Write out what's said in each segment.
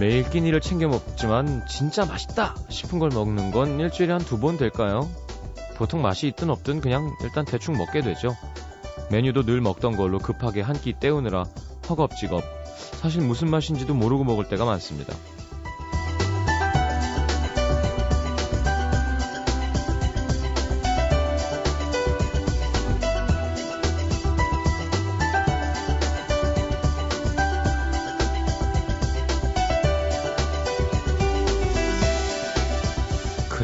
매일 끼니를 챙겨 먹지만 진짜 맛있다 싶은 걸 먹는 건 일주일에 한 두 번 될까요? 보통 맛이 있든 없든 그냥 일단 대충 먹게 되죠. 메뉴도 늘 먹던 걸로 급하게 한 끼 때우느라 허겁지겁 사실 무슨 맛인지도 모르고 먹을 때가 많습니다.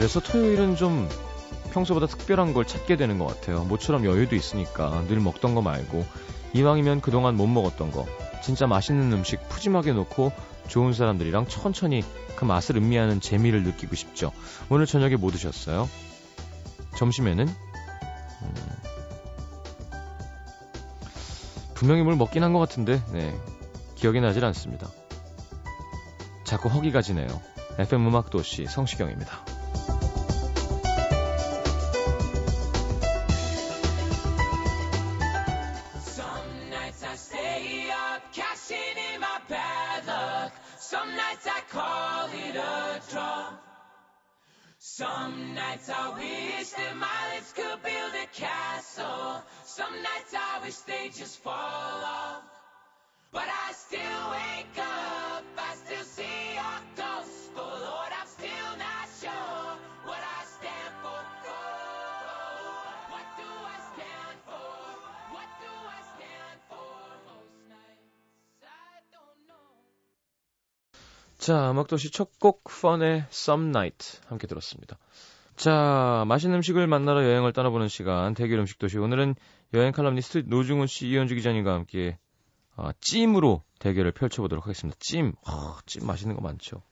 그래서 토요일은 좀 평소보다 특별한 걸 찾게 되는 것 같아요. 모처럼 여유도 있으니까 늘 먹던 거 말고 이왕이면 그동안 못 먹었던 거 진짜 맛있는 음식 푸짐하게 놓고 좋은 사람들이랑 천천히 그 맛을 음미하는 재미를 느끼고 싶죠. 오늘 저녁에 뭐 드셨어요? 점심에는 음... 분명히 뭘 먹긴 한 것 같은데 네, 기억이 나질 않습니다. 자꾸 허기가 지네요. FM 음악 도시 성시경입니다. 자, 음악도시 첫 곡 펀의 Some Night 함께 들었습니다. 자, 맛있는 음식을 만나러 여행을 떠나보는 시간 대결 음식 도시 오늘은 여행 칼럼니스트 노중훈 씨, 이현주 기자님과 함께 어, 찜으로 대결을 펼쳐보도록 하겠습니다. 찜, 어, 찜 맛있는 거 많죠.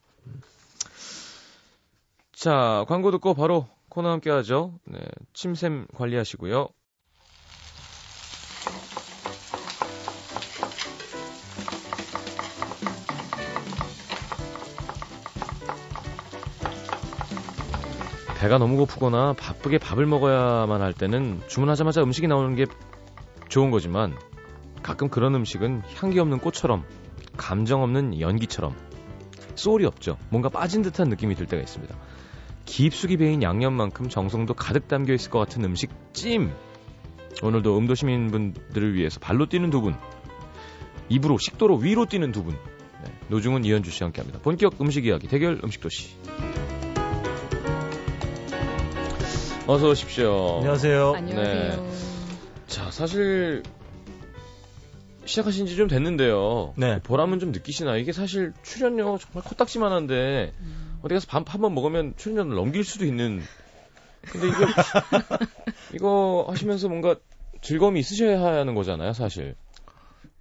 자, 광고 듣고 바로 코너 함께 하죠. 네, 침샘 관리하시고요. 배가 너무 고프거나 바쁘게 밥을 먹어야만 할 때는 주문하자마자 음식이 나오는 게 좋은 거지만 가끔 그런 음식은 향기 없는 꽃처럼 감정 없는 연기처럼 소울이 없죠. 뭔가 빠진 듯한 느낌이 들 때가 있습니다. 깊숙이 배인 양념만큼 정성도 가득 담겨 있을 것 같은 음식 찜. 오늘도 음도 시민분들을 위해서 발로 뛰는 두 분, 입으로 식도로 위로 뛰는 두 분. 네, 노중은 이현주 씨와 함께합니다. 본격 음식 이야기 대결 음식 도시. 어서 오십시오. 안녕하세요. 안녕하세요. 네. 자, 사실 시작하신 지 좀 됐는데요. 네. 보람은 좀 느끼시나요? 이게 사실 출연료 정말 코딱지만 한데 음. 어디 가서 밥 한 번 먹으면 출연료를 넘길 수도 있는. 근데 이거 이거 하시면서 뭔가 즐거움이 있으셔야 하는 거잖아요, 사실.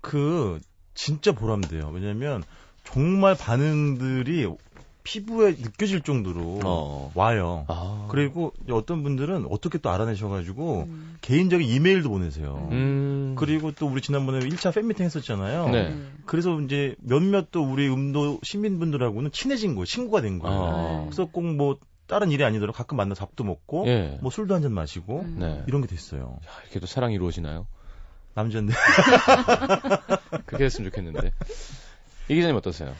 그 진짜 보람돼요. 왜냐면 정말 반응들이 피부에 느껴질 정도로 어. 와요. 아. 그리고 어떤 분들은 어떻게 또 알아내셔가지고 음. 개인적인 이메일도 보내세요. 음. 그리고 또 우리 지난번에 1차 팬미팅 했었잖아요. 네. 그래서 이제 몇몇 또 우리 음도 시민분들하고는 친해진 거예요. 친구가 된 거예요. 아. 그래서 꼭뭐 다른 일이 아니더라도 가끔 만나 밥도 먹고 예. 뭐 술도 한 잔 마시고 음. 네. 이런 게 됐어요. 야, 이렇게 또 사랑이 이루어지나요? 남자인데 그렇게 됐으면 좋겠는데. 이 기자님 어떠세요?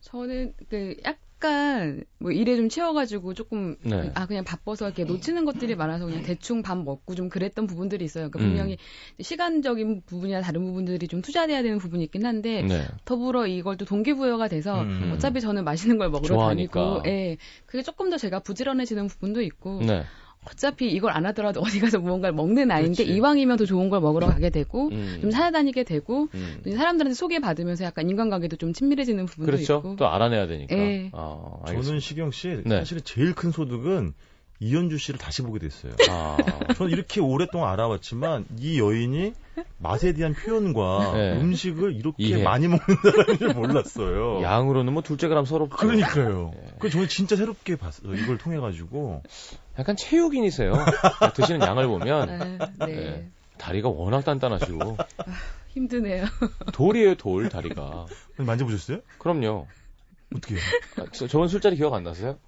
저는 그 약 간 뭐 일에 좀 치여가지고 조금 네. 아 그냥 바빠서 이렇게 놓치는 것들이 많아서 그냥 대충 밥 먹고 좀 그랬던 부분들이 있어요. 그러니까 음. 분명히 시간적인 부분이나 다른 부분들이 좀 투자돼야 되는 부분이 있긴 한데 네. 더불어 이걸 또 동기부여가 돼서 음. 어차피 저는 맛있는 걸 먹으러 좋아하니까. 다니고, 예, 그게 조금 더 제가 부지런해지는 부분도 있고, 네. 어차피 이걸 안 하더라도 어디 가서 무언가를 먹는 아이인데 그렇지. 이왕이면 더 좋은 걸 먹으러 가게 되고, 음. 좀 찾아다니게 되고, 음. 또 사람들한테 소개받으면서 약간 인간관계도 좀 친밀해지는 부분도 그렇죠. 있고. 또 알아내야 되니까. 예. 아, 저는. 시경 씨 네. 사실은 제일 큰 소득은 이현주 씨를 다시 보게 됐어요. 아. 저는 이렇게 오랫동안 알아왔지만 이 여인이 맛에 대한 표현과 네. 음식을 이렇게 이해. 많이 먹는다는 줄 몰랐어요. 양으로는 뭐 둘째 그람 서럽죠. 그러니까요. 예. 그 저는 진짜 새롭게 봤어요. 이걸 통해 가지고 약간 체육인이세요. 드시는 양을 보면 아, 네. 네. 다리가 워낙 단단하시고 힘드네요. 돌이에요 돌 다리가. 만져보셨어요? 그럼요. 어떻게? 아, 저, 저번 술자리 기억 안 나세요?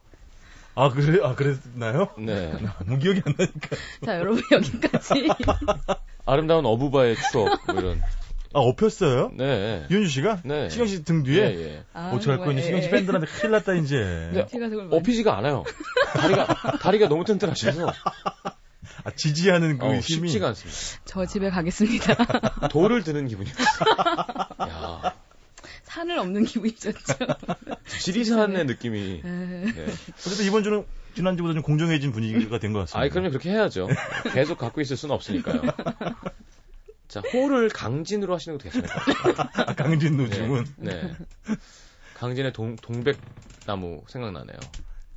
아 그래? 아 그랬나요? 네. 아무 기억이 안 나니까. 자, 여러분 여기까지. 아름다운 어부바의 추억 뭐 이런 아, 엎혔어요? 네. 윤주 씨가? 네. 시경 씨등 예, 뒤에? 예. 아, 어떡할 거니? 시경 씨 예. 팬들한테 큰일 났다, 이제. 네. 제가 그걸 엎이지가 않아요. 다리가 다리가 너무 튼튼하셔서 아, 지지하는 그 어, 힘이. 쉽지가 않습니다. 저 집에 가겠습니다. 돌을 드는 기분이었어요. 야, 산을 없는 기분이셨죠. 지리산의 느낌이. 에, 네. 어쨌든 이번 주는 지난주보다 좀 공정해진 분위기가 된 것 같습니다. 아이, 그럼요, 그렇게 해야죠. 계속 갖고 있을 수는 없으니까요. 자, 호를 강진으로 하시는 것도 괜찮을 것 같아요. 아, 강진 노중은. 네. 네. 강진의 동, 동백나무 생각나네요.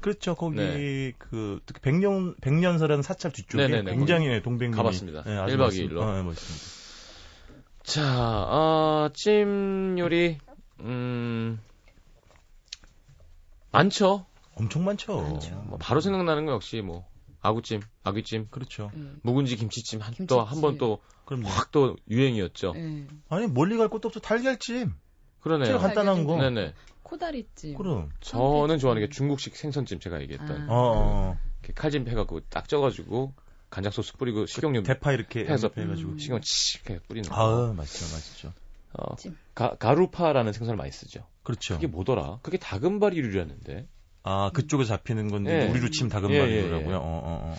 그렇죠. 거기 네. 그 특히 백년 백년사라는 사찰 뒤쪽에 네네네, 굉장히 네, 동백님이 가봤습니다. 네, 아주 1박 멋있- 2일로. 어, 네, 멋있습니다. 자, 아, 찜 요리, 음, 많죠. 엄청 많죠. 많죠. 뭐 바로 생각나는 거 역시 뭐, 아구찜, 아귀찜, 그렇죠. 예, 묵은지 김치찜 한, 김치찜. 또, 한 번 또, 그럼요. 확또 유행이었죠. 예. 아니 멀리 갈 것도 없어 달걀찜. 그러네요. 제일 간단한 거. 네네. 코다리찜. 그럼. 저는 좋아하는 게 중국식 생선찜 제가 얘기했던. 아. 어, 어, 어. 이렇게 칼찜 해갖고 딱 쪄가지고, 간장 소스 뿌리고, 식용유, 대파 이렇게 해서 해가지고. 음. 식용 치 이렇게 뿌리는 거. 아, 맛있죠, 맛있죠. 어, 찜. 가, 가루파라는 생선을 많이 쓰죠. 그렇죠. 그게 뭐더라? 그게 다금바리류였는데. 아, 그쪽에 잡히는 건데 예. 우리로 침 예, 예, 다금바리라고요. 예. 어, 어, 어,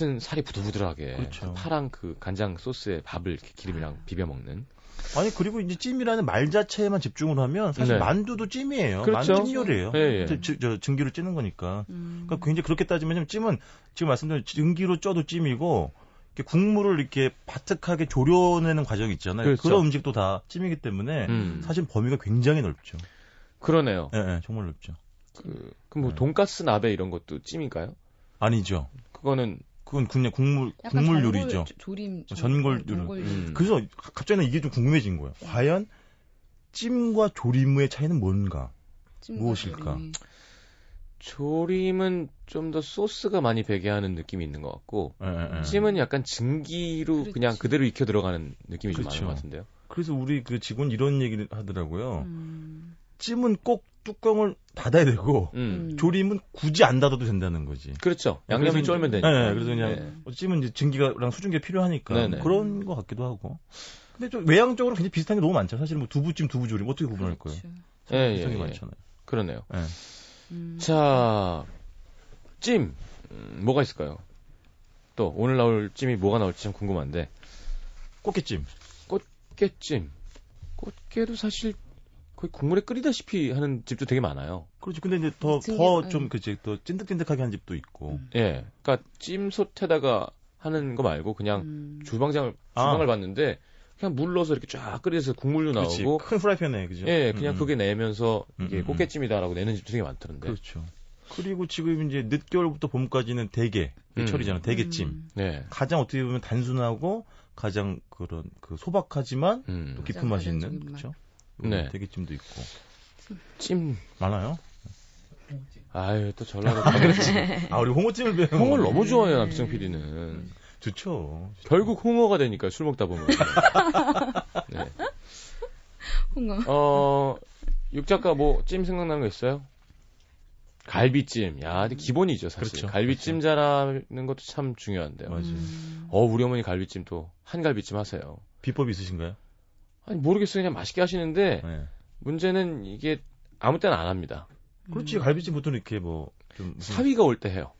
어. 하여튼 살이 부들부들하게 그렇죠. 파랑 그 간장 소스에 밥을 이렇게 기름이랑 비벼 먹는. 아니 그리고 이제 찜이라는 말 자체에만 집중을 하면 사실 네. 만두도 찜이에요. 그렇죠. 만두 찜요리예요. 예, 예. 저, 저, 저 증기로 찌는 거니까. 음. 그러니까 굉장히 그렇게 따지면 찜은 지금 말씀드린 증기로 쪄도 찜이고 이렇게 국물을 이렇게 바삭하게 졸여내는 과정이 있잖아요. 그렇죠. 그런 음식도 다 찜이기 때문에 음. 사실 범위가 굉장히 넓죠. 그러네요. 예, 예, 정말 넓죠. 그, 그뭐 네. 돈가스 나베 이런 것도 찜인가요? 아니죠. 그거는 그건 그냥 국물 국물 요리죠. 조- 조림 전골 전골 요리. 음. 그래서 갑자기 이게 좀 궁금해진 거예요. 과연 찜과 조림의 차이는 뭔가? 무엇일까? 조림이. 조림은 좀 더 소스가 많이 배게 하는 느낌이 있는 것 같고 예, 예, 예. 찜은 약간 증기로 그렇지. 그냥 그대로 익혀 들어가는 느낌이 좀 그렇죠. 많은 것 같은데요. 그래서 우리 그 직원 이런 얘기를 하더라고요. 음. 찜은 꼭 뚜껑을 닫아야 되고 음. 음. 조림은 굳이 안 닫아도 된다는 거지. 그렇죠. 양념이 쫄면 네, 되니까. 그래서 그냥 네. 어, 찜은 이제 증기가랑 수증기가 필요하니까 네네. 그런 것 같기도 하고. 근데 좀 외향적으로 굉장히 비슷한 게 너무 많죠. 사실 뭐 두부찜, 두부조림 어떻게 구분할 거예요? 그렇죠. 예, 비슷한 예, 게 예. 많잖아요. 그러네요. 예. 음. 자, 찜. 음, 뭐가 있을까요? 또 오늘 나올 찜이 뭐가 나올지 참 궁금한데 꽃게찜. 꽃게찜. 꽃게도 사실 거의 국물에 끓이다시피 하는 집도 되게 많아요. 그렇지. 근데 이제 더더 예. 좀 그치 더 찐득찐득하게 한 집도 있고. 음. 예. 그러니까 찜솥에다가 하는 거 말고 그냥 음. 주방장을 아. 주방을 봤는데 그냥 물 넣어서 이렇게 쫙 끓여서 국물도 그렇지. 나오고 큰 프라이팬에 그죠? 예, 그냥 음, 음. 그게 내면서 음, 이게 음, 음. 꽃게찜이다라고 내는 집도 되게 많던데. 그렇죠. 그리고 지금 이제 늦겨울부터 봄까지는 대게 음. 철이잖아. 대게찜. 음. 네. 가장 어떻게 보면 단순하고 가장 그런 그 소박하지만 음. 또 깊은 맛이 있는 그렇죠. 네. 대게찜도 있고 찜. 많아요. 아유, 또 전라도 가겠지. 아 우리 홍어찜을 배워. 홍어를 너무 좋아해요, 남수정 PD는. 좋죠. 결국 홍어가 되니까 술 먹다 보면. 네. 홍어. 어, 육 작가 뭐 찜 생각나는 거 있어요? 갈비찜. 야, 근데 기본이죠, 사실. 그렇죠. 갈비찜 잘하는 것도 참 중요한데요. 맞아요. 음. 어, 우리 어머니 갈비찜 또 한 갈비찜 하세요. 비법 있으신가요? 아니, 모르겠어요. 그냥 맛있게 하시는데 네. 문제는 이게 아무 때나 안 합니다. 그렇지 음. 갈비찜 보통 이렇게 뭐 좀 사위가 올 때 해요.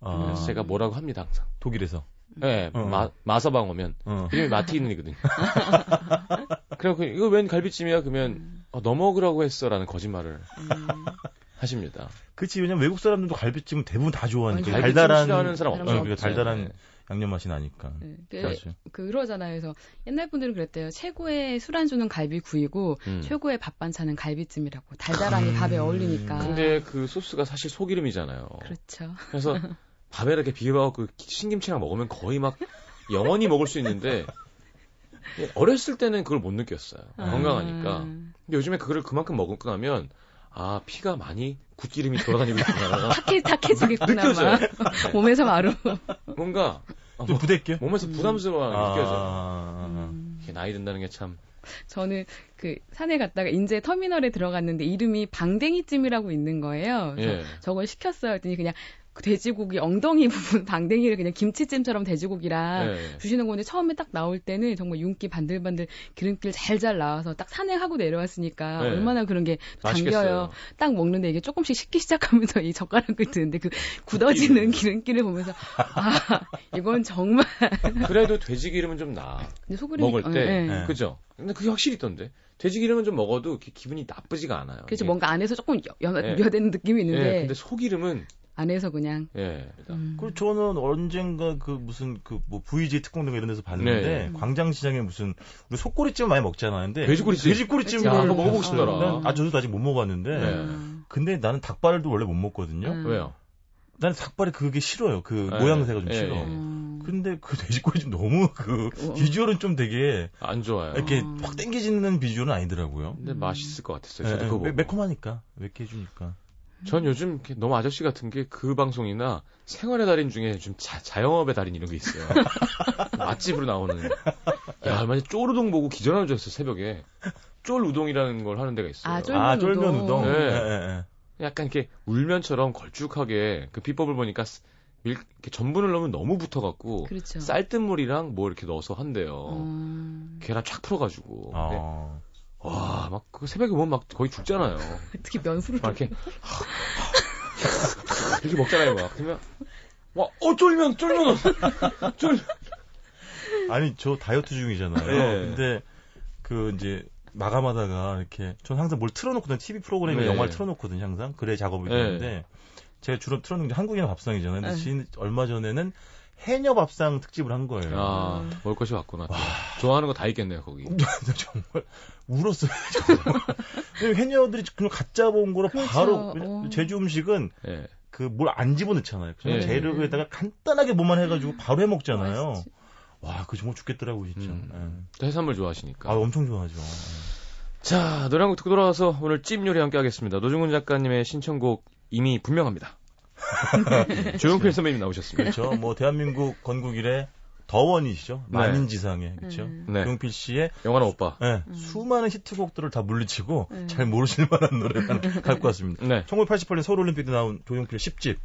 아, 그래서 제가 뭐라고 합니다, 항상. 독일에서 예, 어. 마, 마서방 오면 어. 이름이 마티인이거든요. 그래서 그, 이거 웬 갈비찜이야? 그러면 어, 너 먹으라고 했어라는 거짓말을 음. 하십니다. 그치 왜냐면 외국 사람들도 갈비찜은 대부분 다 좋아하니까 아니, 갈비찜 달달한 싫어하는 사람 어, 없죠. 그러니까 달달한 네. 양념 맛이 나니까. 네. 그, 맞아요. 그러잖아요. 그래서 옛날 분들은 그랬대요. 최고의 술안주는 갈비구이고 음. 최고의 밥 반찬은 갈비찜이라고. 달달함이 밥에 어울리니까. 근데 그 소스가 사실 소기름이잖아요. 그렇죠. 그래서 밥에 이렇게 비벼갖고 신김치랑 먹으면 거의 막 영원히 먹을 수 있는데 어렸을 때는 그걸 못 느꼈어요. 건강하니까. 아. 근데 요즘에 그거를 그만큼 먹고 나면 아 피가 많이 굿기름이 돌아다니고 있구나. 탁해, 탁해지겠구나. 느껴져요. 막. 네. 몸에서 바로. 뭔가 어, 좀 부대껴? 몸에서 부담스러워 아, 느껴져. 아, 음. 이렇게 나이 든다는 게 참. 저는 그 산에 갔다가 인제 터미널에 들어갔는데 이름이 방댕이찜이라고 있는 거예요. 그래서 예. 저걸 시켰어요. 했더니 그냥 그 돼지고기 엉덩이 부분 방댕이를 그냥 김치찜처럼 돼지고기랑 네. 주시는 건데 처음에 딱 나올 때는 정말 윤기 반들반들 기름길 잘잘 나와서 딱 산행하고 내려왔으니까 네. 얼마나 그런 게 맛있겠어요. 당겨요. 딱 먹는데 이게 조금씩 식기 시작하면서 이 젓가락을 드는데 그 굳어지는 기름기를 보면서 아 이건 정말 그래도 돼지 기름은 좀 나. 근데 소그림이 먹을 때. 어, 예. 네. 그죠? 근데 그게 확실히 있던데. 돼지 기름은 좀 먹어도 기분이 나쁘지가 않아요. 이게. 뭔가 안에서 조금 여, 여, 네. 여되는 느낌이 예, 있는데 근데 소기름은 안에서 그냥 예. 음. 그리고 저는 언젠가 그 무슨 그 뭐 VJ 특공대가 이런 데서 봤는데 네. 광장시장에 무슨 우리 속꼬리찜 많이 먹잖아. 근데 돼지꼬리찜. 그치. 한번 먹어보고 싶더라. 난, 아 저도 아직 못 먹었는데 네. 음. 근데 나는 닭발도 원래 못 먹거든요. 음. 왜요? 나는 닭발이 그게 싫어요. 그 네. 모양새가 좀 예, 싫어. 예. 음. 근데 그 돼지꼬리찜 너무 그 어. 비주얼은 좀 되게 안 좋아요. 이렇게 어. 확 땡겨지는 비주얼은 아니더라고요. 근데 음. 맛있을 것 같았어요. 예, 저도 예, 그거 매. 매콤하니까 맵게 해주니까. 전 요즘 너무 아저씨 같은 게 그 방송이나 생활의 달인 중에 좀 자, 자영업의 달인 이런 게 있어요. 맛집으로 나오는. 야, 얼마 전에 쪼르동 보고 기절하는 줄 알았어, 새벽에. 쫄 우동이라는 걸 하는 데가 있어요. 아, 쫄- 아 쫄면 쫄면 우동. 우동. 네. 예, 예, 예. 약간 이렇게 울면처럼 걸쭉하게 그 비법을 보니까 스- 밀, 이렇게 전분을 넣으면 너무 붙어갖고 그렇죠. 쌀뜨물이랑 뭐 이렇게 넣어서 한대요. 어. 계란 쫙 풀어가지고. 근데 아. 와, 막 그 새벽에 보면 막 거의 죽잖아요. 특히 면수를 막 이렇게 이렇게 먹잖아요, 막. 그러면 와, 어 쫄면, 쫄면, 쫄. 아니 저 다이어트 중이잖아요. 예. 근데 그 이제 마감하다가 이렇게 전 항상 뭘 틀어놓거든 TV 프로그램에 네. 영화를 틀어놓거든요 항상 그래 작업이 네. 되는데 제가 주로 틀어놓는 게 한국인의 밥상이잖아요. 근데 네. 진- 얼마 전에는 해녀 밥상 특집을 한 거예요. 아, 먹을 것이 왔구나. 좋아하는 거 다 있겠네요, 거기. 정말 울었어요. 정말. 왜냐면 해녀들이 그냥 갓 잡아온 거로 그렇죠. 바로 어. 제주 음식은 예. 그뭘 안 집어넣잖아요. 그냥 네. 재료에다가 간단하게 뭐만 해가지고 바로 해 먹잖아요. 맛있지. 와, 그 정말 죽겠더라고 진짜. 음. 예. 또 해산물 좋아하시니까. 아, 엄청 좋아하죠. 자, 노래 한 곡 듣고 돌아와서 오늘 찜 요리 함께 하겠습니다. 노중훈 작가님의 신청곡 이미 분명합니다. 조용필 선배님 나오셨습니다. 그렇죠. 뭐 대한민국 건국 이래 더원이시죠. 네. 만인 지상에 그렇죠. 음. 네. 조용필 씨의 영화는 오빠. 예, 수많은 히트곡들을 다 물리치고 음. 잘 모르실 만한 노래를 갖고 왔습니다. 네. 1988년 서울 올림픽에 나온 조용필 10집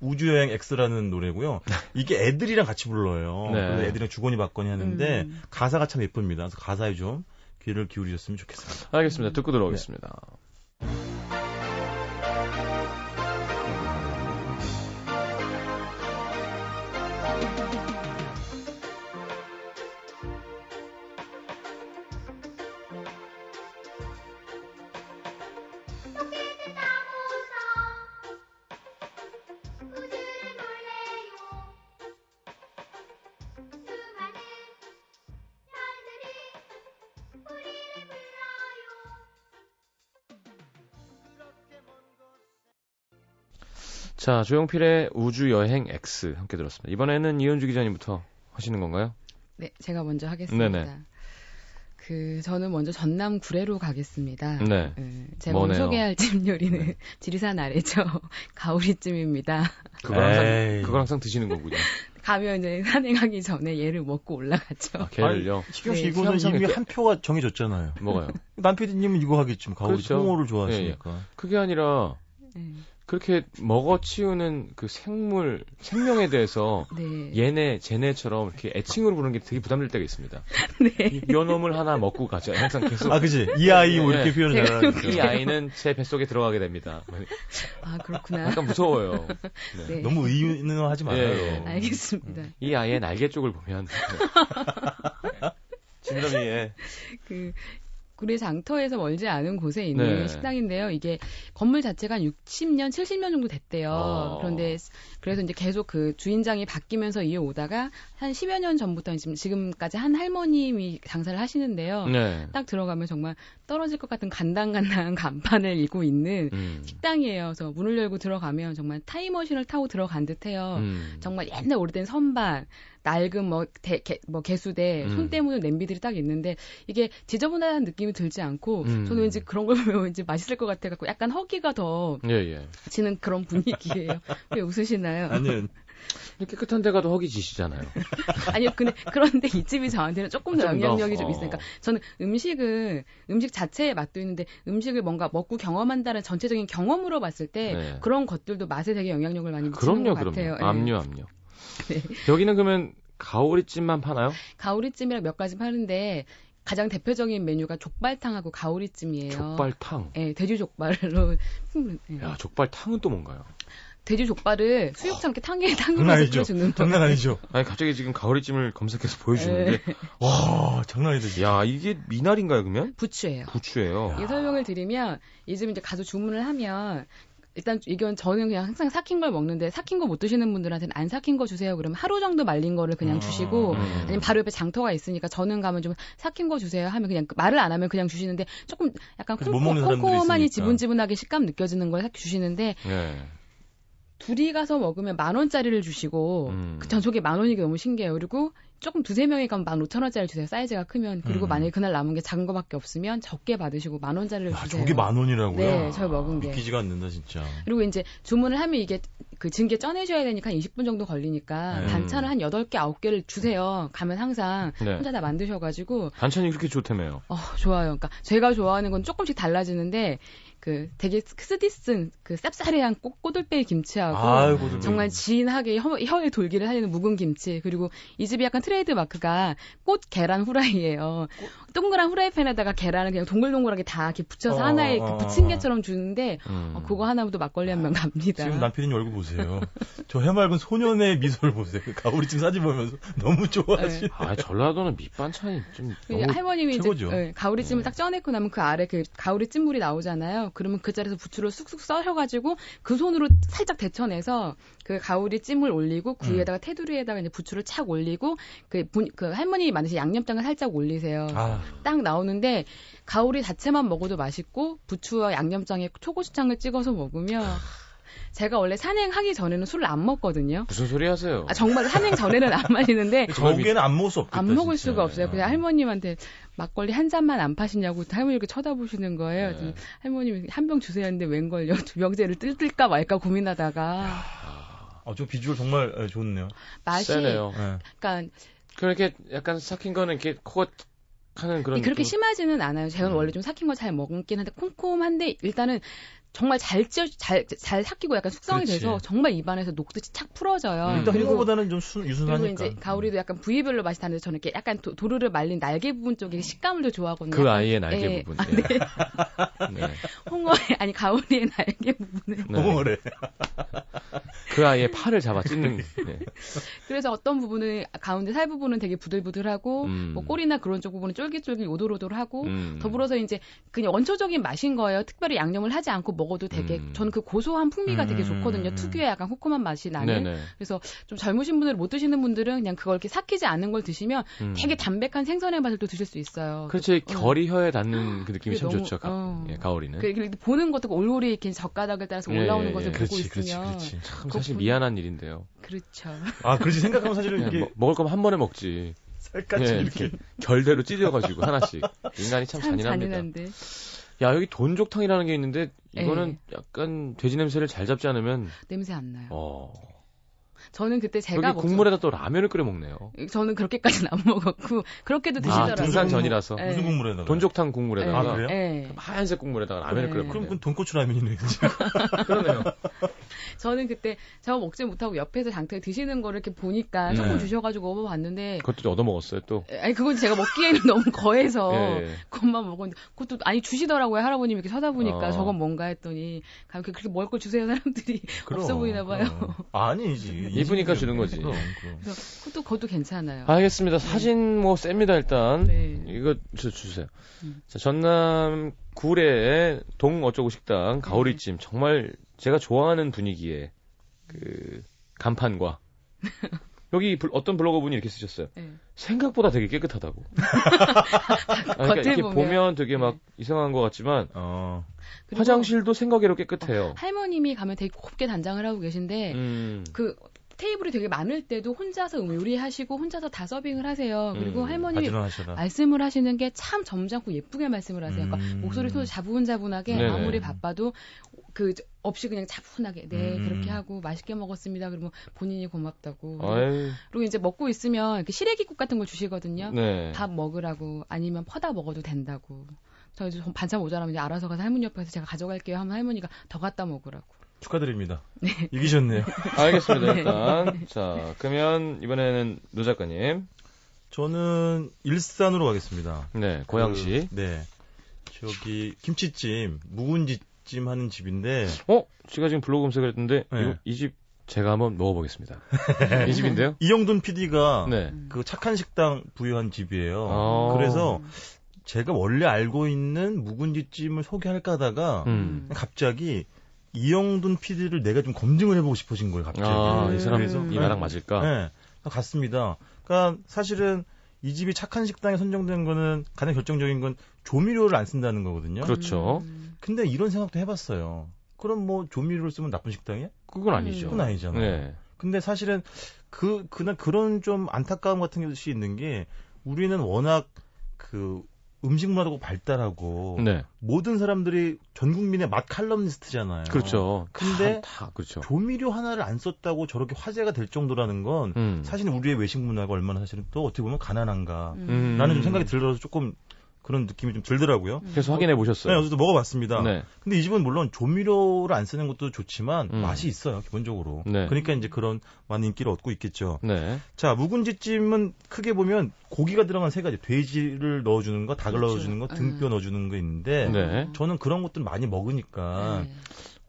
우주여행 X라는 노래고요. 이게 애들이랑 같이 불러요. 네. 그래서 애들이랑 주거니 받거니 하는데 음. 가사가 참 예쁩니다. 그래서 가사에 좀 귀를 기울이셨으면 좋겠습니다. 알겠습니다. 듣고 들어오겠습니다. 자, 조용필의 우주여행 X 함께 들었습니다. 이번에는 이현주 기자님부터 하시는 건가요? 네, 제가 먼저 하겠습니다. 네네. 그 저는 먼저 전남 구례로 가겠습니다. 네. 예, 제가 머네요. 소개할 찜 요리는 지리산 아래죠. 가오리찜입니다. 그걸 항상. 그걸 항상 드시는 거군요. 가면 이제 산행하기 전에 얘를 먹고 올라가죠. 아, 걔를요. 시경 씨 네, 이거는 이미 한 표가 정해졌잖아요. 먹어요. 남 PD님은 이거 하겠지만 가오리 그렇죠. 홍어를 좋아하시니까. 그게 아니라 네. 그렇게 먹어 치우는 그 생물, 생명에 대해서 네. 얘네, 쟤네처럼 이렇게 애칭으로 부르는 게 되게 부담될 때가 있습니다. 네. 요 놈을 하나 먹고 가자. 항상 계속. 아, 그지? 이 아이 뭐 네. 이렇게 표현을 제가 잘하니까. 이 아이는 제 뱃속에 들어가게 됩니다. 아 그렇구나. 약간 무서워요. 네. 네. 너무 의인은 하지 말아요. 예, 예. 알겠습니다. 이 아이의 날개 쪽을 보면 지느러미에 그 구례 장터에서 멀지 않은 곳에 있는 네. 식당인데요. 이게 건물 자체가 한 60년, 70년 정도 됐대요. 어. 그런데 그래서 이제 계속 그 주인장이 바뀌면서 이어오다가 한 10여 년 전부터 지금 지금까지 한 할머님이 장사를 하시는데요. 네. 딱 들어가면 정말 떨어질 것 같은 간당간당한 간판을 읽고 있는 음. 식당이에요. 그래서 문을 열고 들어가면 정말 타임머신을 타고 들어간 듯해요. 음. 정말 옛날 오래된 선반, 낡은 뭐, 대, 개, 뭐 개수대, 음. 손 때문에 냄비들이 딱 있는데 이게 지저분한 느낌이 들지 않고 음. 저는 왠지 그런 걸 보면 왠지 맛있을 것 같아갖고 약간 허기가 더 예, 예. 지는 그런 분위기예요. 왜 웃으시나요? 아니, 깨끗한 데 가도 허기 지시잖아요. 아니요, 근데 그런데 이 집이 저한테는 조금 더좀 더, 영향력이 좀 어. 있으니까 저는 음식을 음식 자체의 맛도 있는데 음식을 뭔가 먹고 경험한다는 전체적인 경험으로 봤을 때 네. 그런 것들도 맛에 되게 영향력을 많이 미치는 그럼요, 것 같아요. 그럼요. 예. 압류, 압류. 네. 여기는 그러면 가오리찜만 파나요? 가오리찜이랑 몇 가지 파는데 가장 대표적인 메뉴가 족발탕하고 가오리찜이에요. 족발탕. 예, 돼지 족발로 예. 야, 족발탕은 또 뭔가요? 돼지 족발을 수육처럼 이렇게 탕에 아니죠. 끓여주는 장난 아니죠. 아니, 갑자기 지금 가오리찜을 검색해서 보여주는데, 네. 와, 장난 아니죠. 야, 이게 미나리인가요, 그러면? 부추예요. 부추예요. 이 설명을 드리면 이집 이제 가서 주문을 하면 일단 이건 저는 그냥 항상 삭힌 걸 먹는데 삭힌 거 못 드시는 분들한테는 안 삭힌 거 주세요. 그러면 하루 정도 말린 거를 그냥 음, 주시고 음. 아니면 바로 옆에 장터가 있으니까 저는 가면 좀 삭힌 거 주세요 하면 그냥 그 말을 안 하면 그냥 주시는데 조금 약간 있으니까. 지분지분하게 식감 느껴지는 걸삭 주시는데 네. 둘이 가서 먹으면 만 원짜리를 주시고 음. 그전 저게 만 원이 너무 신기해요. 그리고 조금 두세 명이 가면 만 오천 원짜리 주세요. 사이즈가 크면 그리고 음. 만약에 그날 남은 게 작은 거밖에 없으면 적게 받으시고 만 원짜리를 야, 주세요. 저게 만 원이라고요? 네, 저 먹은 게. 믿기지가 않는다, 진짜. 그리고 이제 주문을 하면 이게 그 증게 쪄내셔야 되니까 한 20분 정도 걸리니까 네. 반찬을 한 8개, 9개를 주세요. 가면 항상 네. 혼자 다 만드셔가지고 반찬이 그렇게 좋다며요. 어, 좋아요. 그러니까 제가 좋아하는 건 조금씩 달라지는데 그 되게 쓰디쓴 그 쌉싸래한 꼬, 꼬들빼기 김치하고 아이고, 정말 진하게 혀, 혀에 돌기를 하는 묵은 김치 그리고 이 집이 약간 트레이드 마크가 꽃 계란 후라이예요. 동그란 후라이팬에다가 계란을 그냥 동글동글하게 다 이렇게 붙여서 어, 하나에 어, 그 어. 부침개처럼 주는데 음. 어, 그거 하나도 막걸리 한병 갑니다. 지금 남편이 얼굴 보세요. 저 해맑은 소년의 미소를 보세요. 그 가오리찜 사진 보면서 너무 좋아하시. 네. 아, 전라도는 밑반찬이 좀그 너무 할머님이 이제 최고죠. 예, 가오리찜을 네. 딱 쪄내고 나면 그 아래 그 가오리 찜물이 나오잖아요. 그러면 그 자리에서 부추를 쑥쑥 써셔가지고 그 손으로 살짝 데쳐내서 그 가오리 찜을 올리고 그 음. 위에다가 테두리에다가 이제 부추를 착 올리고 그, 분, 그 할머니 만드신 양념장을 살짝 올리세요. 아, 딱 나오는데 가오리 자체만 먹어도 맛있고 부추와 양념장에 초고추장을 찍어서 먹으면 제가 원래 산행하기 전에는 술을 안 먹거든요. 무슨 소리 하세요? 아, 정말 산행 전에는 안 마시는데 저기에는 안 먹을 수 없겠다. 안 먹을 진짜. 수가 없어요. 그냥 할머님한테 막걸리 한 잔만 안 파시냐고 할머니 이렇게 쳐다보시는 거예요. 네. 할머님이 한병 주세요 했는데 웬걸요. 두 병째를 뜰까 말까 고민하다가 아, 저 비주얼 정말 예, 좋네요. 맛이 세네요. 예. 그러니까 그렇게 약간 삭힌 거는 이렇게 코가 하는 그런 그렇게 느낌? 심하지는 않아요. 제가 음. 원래 좀 삭힌 걸잘 먹긴 한데 콤콤한데 일단은 정말 잘 찌어 잘잘 삭히고 약간 숙성이 그렇지. 돼서 정말 입안에서 녹듯이 착 풀어져요. 음. 일단 그리고 홍어보다는 좀 수, 그리고 유순하니까. 이제 가오리도 약간 부위별로 맛이 다른데 저는 이렇게 약간 도, 도르르 말린 날개 부분 쪽에 식감을 더 좋아하거든요. 그 아이의 날개 예. 부분. 아, 예. 네. 네. 홍어의 아니 가오리의 날개 부분을 네. 홍어래. 그 아이의 팔을 잡아 찢는. 네. 그래서 어떤 부분은 가운데 살 부분은 되게 부들부들하고 음. 뭐 꼬리나 그런 쪽 부분은 쫄깃쫄깃 오돌오돌하고 음. 더불어서 이제 그냥 원초적인 맛인 거예요. 특별히 양념을 하지 않고 먹어도 되게 음. 저는 그 고소한 풍미가 되게 음. 좋거든요. 특유의 약간 코코한 맛이 나는. 네네. 그래서 좀 젊으신 분들 못 드시는 분들은 그냥 그걸 이렇게 삭히지 않은 걸 드시면 음. 되게 담백한 생선의 맛을 또 드실 수 있어요. 그렇죠. 이 결이 혀에 닿는 그 느낌이 참 너무- 좋죠. 가, 어. 예, 가오리는. 그, 그 보는 것도 올올이 이렇게 젓가락을 따라서 예, 올라오는 예, 것을 예. 보고 그렇지, 그렇지, 있으면 그렇지. 참 사실 미안한 일인데요. 그렇죠. 아, 그렇지 생각하면 사실은 그냥 이게 먹- 먹을 거면 한 번에 먹지. 살갗이 예, 이렇게. 결대로 찢어가지고 하나씩. 인간이 참, 참 잔인합니다. 잔인한데. 야 여기 돈족탕이라는 게 있는데 이거는 예. 약간 돼지 냄새를 잘 잡지 않으면 냄새 안 나요. 어 저는 그때 제가 국물에다 또 라면을 끓여 먹네요. 저는 그렇게까지는 안 먹었고 그렇게도 아, 드시더라고요. 등산 전이라서 예. 무슨 국물에다가? 돈족탕 국물에다가 아, 그래요? 예. 하얀색 국물에다가 라면을 네. 끓여 그럼 먹네요. 그건 돈코츠 라면이네. 진짜. 그러네요. 저는 그때 저 먹지 못하고 옆에서 장터에 드시는 거를 이렇게 보니까 조금 네. 주셔가지고 먹어봤는데 그것도 얻어 먹었어요 또. 아니 그건 제가 먹기에는 너무 거해서 예. 그것만 먹었는데 그것도 아니 주시더라고요 할아버님이 이렇게 쳐다보니까 어. 저건 뭔가 했더니 가면 그렇게 먹을 걸 주세요 사람들이 그럼, 없어 보이나 봐요. 그럼. 아니지. 이쁘니까 주는 거지. 그럼, 그럼. 그래서 그것도 그것도 괜찮아요. 알겠습니다. 사진 뭐 셉니다 일단. 네. 이거 주, 주세요. 음. 자, 전남 구례의 동 어쩌고 식당 가오리찜 정말 제가 좋아하는 분위기의 그 간판과 여기 불- 어떤 블로거 분이 이렇게 쓰셨어요. 네. 생각보다 되게 깨끗하다고. 아니, 그러니까 이렇게 보면. 보면 되게 막 네. 이상한 것 같지만 어. 화장실도 생각외로 깨끗해요. 할머님이 가면 되게 곱게 단장을 하고 계신데 음. 그 테이블이 되게 많을 때도 혼자서 요리하시고 혼자서 다 서빙을 하세요. 그리고 음, 할머님이 바지런하셔라. 말씀을 하시는 게 참 점잖고 예쁘게 말씀을 하세요. 그러니까 음. 목소리 톤 자분자분하게 네네. 아무리 바빠도 그 없이 그냥 차분하게 네 음. 그렇게 하고 맛있게 먹었습니다. 그러면 본인이 고맙다고. 아이, 그리고 이제 먹고 있으면 이렇게 시래기국 같은 걸 주시거든요. 네. 밥 먹으라고 아니면 퍼다 먹어도 된다고. 저 이제 좀 반찬 모자라면 이제 알아서 가서 할머니 옆에서 제가 가져갈게요 하면 할머니가 더 갖다 먹으라고. 축하드립니다. 이기셨네요. 알겠습니다. 네. 일단 자 그러면 이번에는 노 작가님, 저는 일산으로 가겠습니다. 네 고양시. 그, 네. 저기 김치찜, 묵은지찜 하는 집인데 어? 제가 지금 블로그 검색을 했는데 네. 이집 제가 한번 먹어보겠습니다. 이 집인데요? 이영돈 PD가 네. 그 착한 식당 부유한 집이에요. 아. 그래서 제가 원래 알고 있는 묵은지찜을 소개할까 하다가 음. 갑자기 이영돈 PD를 내가 좀 검증을 해보고 싶어진 거예요, 갑자기. 아, 이 사람 그래서 이 나랑 맞을까? 네, 갔습니다. 그러니까 사실은 이 집이 착한 식당에 선정된 거는 가장 결정적인 건 조미료를 안 쓴다는 거거든요. 그렇죠. 음. 근데 이런 생각도 해봤어요. 그럼 뭐 조미료를 쓰면 나쁜 식당이야? 그건 아니죠. 그건 아니잖아요. 네. 근데 사실은 그 그날 그런 좀 안타까움 같은 것이 있는 게 우리는 워낙 그 음식 문화도 발달하고 네. 모든 사람들이 전 국민의 맛 칼럼니스트잖아요. 그렇죠. 근데 다, 다 그렇죠. 조미료 하나를 안 썼다고 저렇게 화제가 될 정도라는 건 음. 사실 우리의 외식 문화가 얼마나 사실은 또 어떻게 보면 가난한가. 음. 나는 좀 생각이 들어서 조금 그런 느낌이 좀 들더라고요. 그래서 확인해 네, 보셨어요. 어제도 먹어봤습니다. 네. 근데 이 집은 물론 조미료를 안 쓰는 것도 좋지만 음. 맛이 있어요 기본적으로. 네. 그러니까 이제 그런 많은 인기를 얻고 있겠죠. 네. 자 묵은지찜은 크게 보면 고기가 들어간 세 가지 돼지를 넣어주는 거, 닭을 그렇죠. 넣어주는 거, 등뼈 음. 넣어주는 거 있는데 네. 저는 그런 것들 많이 먹으니까 네.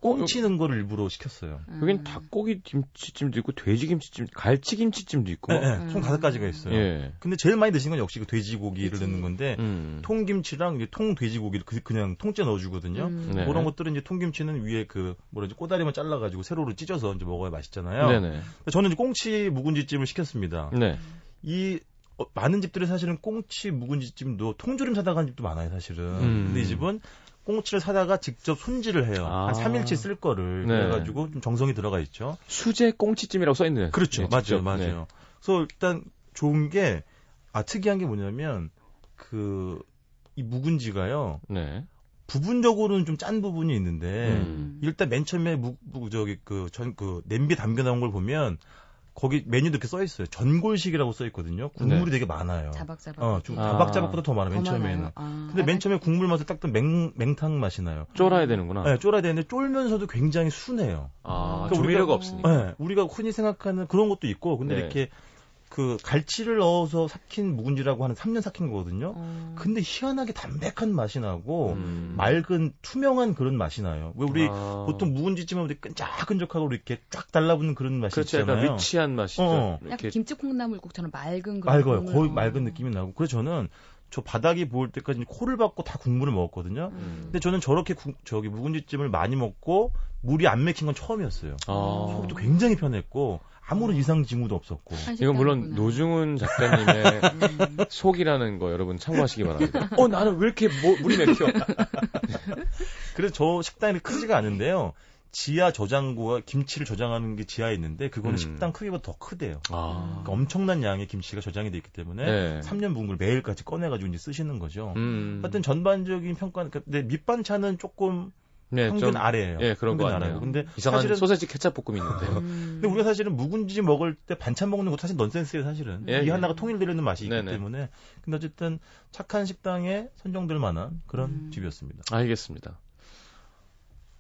꽁치는 거를 일부러 시켰어요. 여긴 음. 닭고기 김치찜도 있고 돼지 김치찜, 갈치 김치찜도 있고. 네, 네, 음. 총 다섯 가지가 있어요. 예. 근데 제일 많이 드시는 건 역시 그 돼지고기를 그치. 넣는 건데 음. 통김치랑 이제 통 돼지고기를 그- 그냥 통째 넣어주거든요. 음. 네. 그런 것들은 이제 통김치는 위에 그 뭐라지 꼬다리만 잘라가지고 세로로 찢어서 이제 먹어야 맛있잖아요. 네네. 저는 이제 꽁치 묵은지찜을 시켰습니다. 네. 이 어, 많은 집들이 사실은 꽁치 묵은지찜도 통조림 사다 간 집도 많아요, 사실은. 음. 근데 이 집은 꽁치를 사다가 직접 손질을 해요. 아. 한 3일치 쓸 거를. 네. 그래가지고 좀 정성이 들어가 있죠. 수제 꽁치찜이라고 써 있네요. 그렇죠. 네, 맞아요, 직접. 맞아요. 그래서 일단 좋은 게, 아, 특이한 게 뭐냐면, 그, 이 묵은지가요, 네. 부분적으로는 좀 짠 부분이 있는데, 음. 일단 맨 처음에 무, 무 저기 그 전그 냄비에 담겨 나온 걸 보면 거기 메뉴도 이렇게 써 있어요. 전골식이라고 써 있거든요. 국물이 네. 되게 많아요. 자박자박. 어, 좀 아. 자박자박보다 더 많아 더맨 많아요. 처음에는. 아. 근데 맨 처음에 국물 맛을 딱 맹, 맹탕 맛이 나요. 쫄아야 되는구나. 네, 쫄아야 되는데 쫄면서도 굉장히 순해요. 아, 그러니까 조미료가 우리가- 없으니까. 네, 우리가 흔히 생각하는 그런 것도 있고, 근데 네. 이렇게 그 갈치를 넣어서 삭힌 묵은지라고 하는 3년 삭힌 거거든요. 어. 근데 희한하게 담백한 맛이 나고 음. 맑은 투명한 그런 맛이 나요. 왜 우리 아. 보통 묵은지찜은 우리 끈적끈적하고 이렇게 쫙 달라붙는 그런 맛이 그렇죠. 약간 있잖아요. 리치한 맛이죠. 어. 약간 이렇게 김치 콩나물국처럼 맑은 그런 맑아요. 국물. 거의 어. 맑은 느낌이 나고. 그래서 저는 저 바닥이 보일 때까지 코를 박고 다 국물을 먹었거든요. 음. 근데 저는 저렇게 구- 저기 묵은지찜을 많이 먹고 물이 안 맥힌 건 처음이었어요. 아. 속도 굉장히 편했고 아무런 이상 징후도 없었고. 이건 물론. 노중훈 작가님의 음. 속이라는 거 여러분 참고하시기 바랍니다. 어, 나는 왜 이렇게 뭐, 물이 맥혀? 그래서 저 식당이 크지가 않은데요. 지하 저장고와 김치를 저장하는 게 지하에 있는데 그거는 음. 식당 크기보다 더 크대요. 아. 그러니까 엄청난 양의 김치가 저장이 돼 있기 때문에 네. 3년 묵은 걸 매일까지 꺼내가지고 이제 쓰시는 거죠. 음. 하여튼 전반적인 평가는 근데 밑반찬은 조금 네, 평균 좀, 아래예요. 예, 그런 거. 아래예요. 근데 이상한 사실은 소세지 케찹 볶음이 있는데요. 음. 근데 우리가 사실은 묵은지 먹을 때 반찬 먹는 것도 사실 넌센스예요, 사실은. 예, 이 예. 하나가 통일되려는 맛이 있기 네네. 때문에. 근데 어쨌든 착한 식당에 선정될 만한 그런 음. 집이었습니다. 알겠습니다.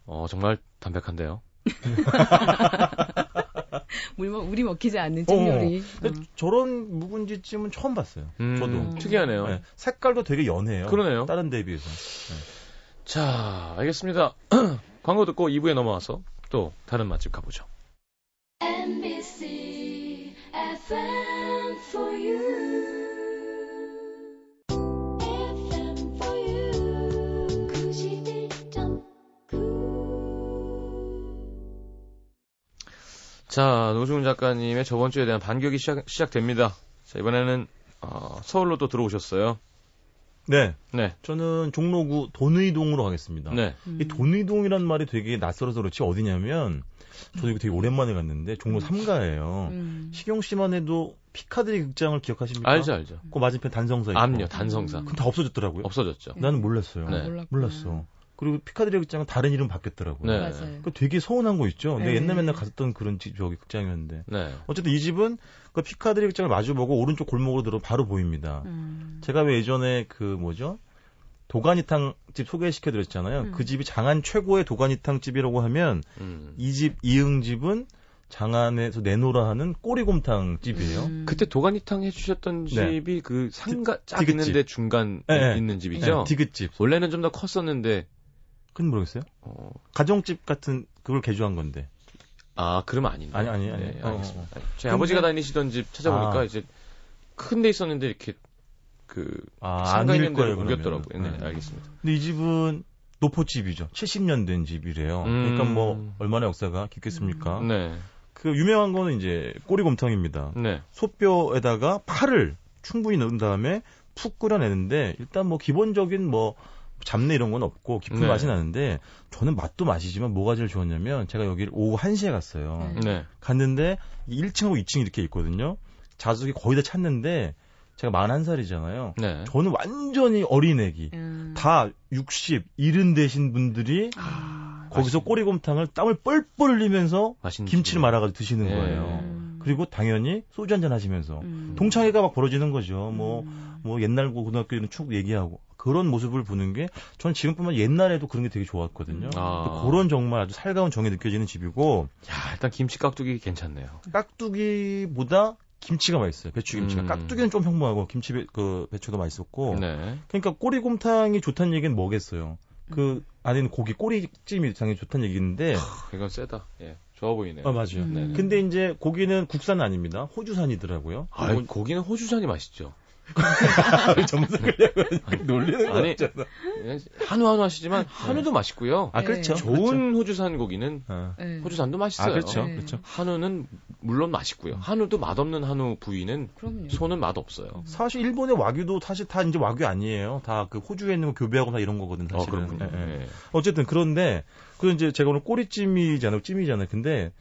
어, 정말 담백한데요. 우리, 먹- 우리 먹히지 않는 어. 찜요리. 근데 저런 묵은지찜은 처음 봤어요. 음, 저도. 특이하네요. 네, 색깔도 되게 연해요. 그러네요. 다른 데에 비해서. 자, 알겠습니다. 광고 듣고 2부에 넘어와서 또 다른 맛집 가보죠. NBC FM for you. FM for you. 91.9. 자, 노중훈 작가님의 저번 주에 대한 반격이 시작, 시작 됩니다. 자, 이번에는 어, 서울로 또 들어오셨어요. 네. 네. 저는 종로구 돈의동으로 가겠습니다. 네. 이 돈의동이란 말이 되게 낯설어서 그렇지 어디냐면 저도 이거 되게 오랜만에 갔는데 종로 3가예요. 음. 식용 씨만 해도 피카드리 극장을 기억하십니까? 알죠, 알죠. 그 맞은편 단성사 있고. 암요, 단성사. 그건 다 없어졌더라고요. 없어졌죠. 나는 몰랐어요. 네. 몰랐어. 그리고 피카드리 극장은 다른 이름 바뀌었더라고요. 네. 맞아요. 그 되게 서운한 거 있죠. 내가 네. 옛날 맨날 갔었던 그런 집, 저기 극장이었는데. 네. 어쨌든 이 집은 그 피카드리 극장을 마주보고 오른쪽 골목으로 들어 바로 보입니다. 음. 제가 왜 예전에 그 뭐죠? 도가니탕 집 소개시켜 드렸잖아요. 음. 그 집이 장안 최고의 도가니탕 집이라고 하면 음. 이집 이응 집은 장안에서 내놓으라 하는 꼬리곰탕 집이에요. 음. 그때 도가니탕 해주셨던 네. 집이 그 상가 짝 디귿집. 있는데 중간 네, 네. 있는 집이죠. 네, 디귿집. 원래는 좀 더 컸었는데 그건 모르겠어요. 어, 가정집 같은 그걸 개조한 건데. 아 그러면 아닌데. 아니, 아니, 아니. 네, 어, 알겠습니다. 어, 제 근데- 아버지가 다니시던 집 찾아보니까 아. 이제 큰 데 있었는데 이렇게 그 아, 상가 있는 데로 거예요, 옮겼더라고요. 네, 네. 알겠습니다. 근데 이 집은 노포집이죠. 70년 된 집이래요. 음. 그러니까 뭐 얼마나 역사가 깊겠습니까? 네, 그 유명한 거는 이제 꼬리곰탕입니다. 네, 소뼈에다가 파를 충분히 넣은 다음에 푹 끓여내는데 일단 뭐 기본적인 뭐 잡내 이런 건 없고 깊은 네. 맛이 나는데 저는 맛도 맛이지만 뭐가 제일 좋았냐면 제가 여기를 오후 1시에 갔어요. 네. 네. 갔는데 1층하고 2층 이렇게 있거든요. 좌석이 거의 다 찼는데 제가 41살이잖아요. 네. 저는 완전히 어린애기. 음. 다 60, 70 되신 분들이 아. 거기서 꼬리곰탕을 땀을 뻘뻘 흘리면서 김치를. 말아가지고 드시는 네. 거예요. 음. 그리고 당연히 소주 한잔 하시면서 음. 동창회가 막 벌어지는 거죠. 뭐, 음. 뭐 옛날 고등학교에는 축 얘기하고 그런 모습을 보는 게 저는 지금뿐만 옛날에도 그런 게 되게 좋았거든요. 아. 그런 정말 아주 살가운 정이 느껴지는 집이고 야, 일단 김치 깍두기 괜찮네요. 깍두기보다 김치가 맛있어요. 배추김치가. 음. 깍두기는 좀 평범하고 김치 배, 그 배추도 맛있었고. 네. 그러니까 꼬리곰탕이 좋다는 얘기는 뭐겠어요. 그 안에는 고기 꼬리찜이 당연히 좋다는 얘기인데. 이건 세다. 예, 좋아 보이네요. 아 맞아요. 음. 네. 근데 이제 고기는 국산 아닙니다. 호주산이더라고요. 아, 고기는 호주산이 맛있죠. 전문가려고 놀리는 아니, 거잖아. 예, 한우 한우 하시지만 한우도 맛있고요. 아 그렇죠. 네. 좋은 호주산 고기는 어. 네. 호주산도 맛있어요. 아 그렇죠. 네. 그렇죠. 한우는 물론 맛있고요. 한우도 맛없는 한우 부위는 그럼요. 소는 맛없어요. 사실 일본의 와규도 사실 다 이제 와규 아니에요. 다 그 호주에 있는 거 교배하고 다 이런 거거든 어, 사실은. 그렇군요. 예, 예. 예. 어쨌든 그런데 그 이제 제가 오늘 꼬리찜이잖아요. 찜이잖아요. 근데